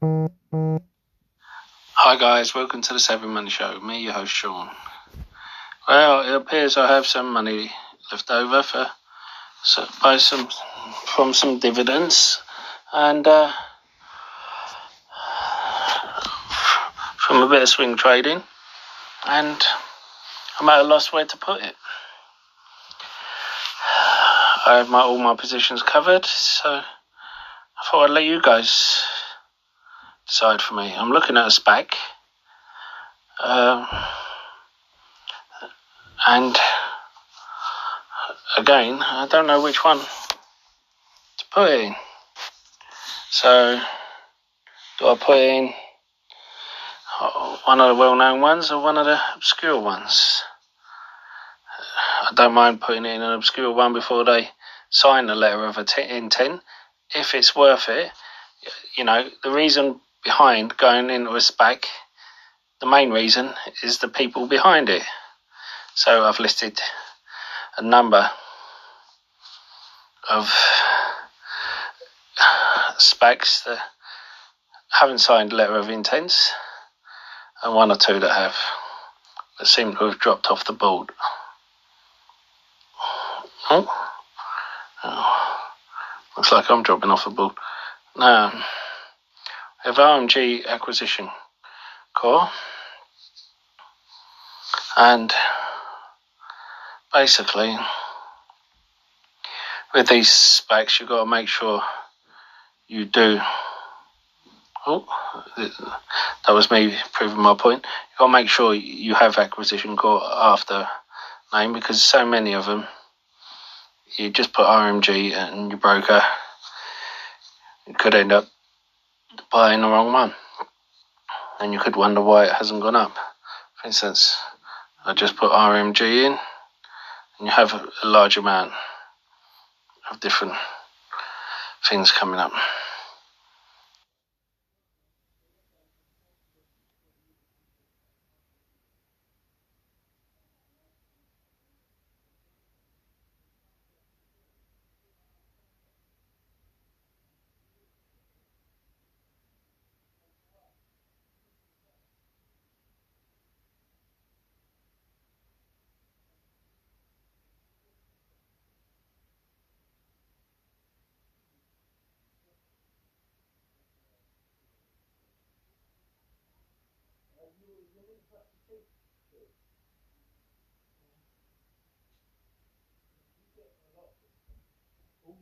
Hi guys, welcome to the Seven Money Show. Me, your host Sean. Well, it appears I have some money left over for so buy some from some dividends and uh, from a bit of swing trading, and I'm at a loss where to put it. I have my all my positions covered, so I thought I'd let you guys decide for me. I'm looking at a SPAC. Um, and again, I don't know which one to put in. So, do I put in one of the well known ones or one of the obscure ones? I don't mind putting in an obscure one before they sign the letter of intent if it's worth it. You know, the reason behind going into a SPAC, the main reason is the people behind it. So I've listed a number of SPACs that haven't signed letter of intents and one or two that have that seem to have dropped off the board. Oh, oh. looks like I'm dropping off the board. Now, have RMG Acquisition Corp. And basically, with these SPACs, you've got to make sure you do. Oh, that was me proving my point. You've got to make sure you have Acquisition Corp after name because so many of them, you just put RMG and your broker could end up buying the wrong one. And you could wonder why it hasn't gone up. For instance, I just put RMG in, and you have a large amount of different things coming up.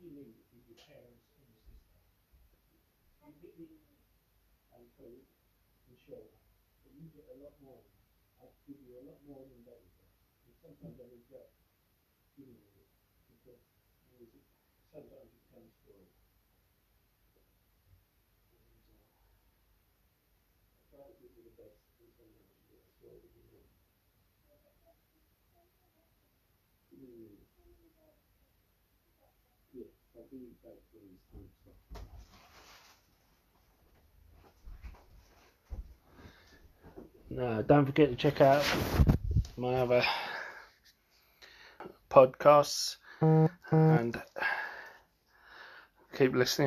Sister. You get the food and shelter, but you get a lot more. I give you a lot more than get. And sometimes I regret giving you it because it sometimes it comes through. And, uh, I try to give you the best, you get. Be. No, don't forget to check out my other podcasts and keep listening.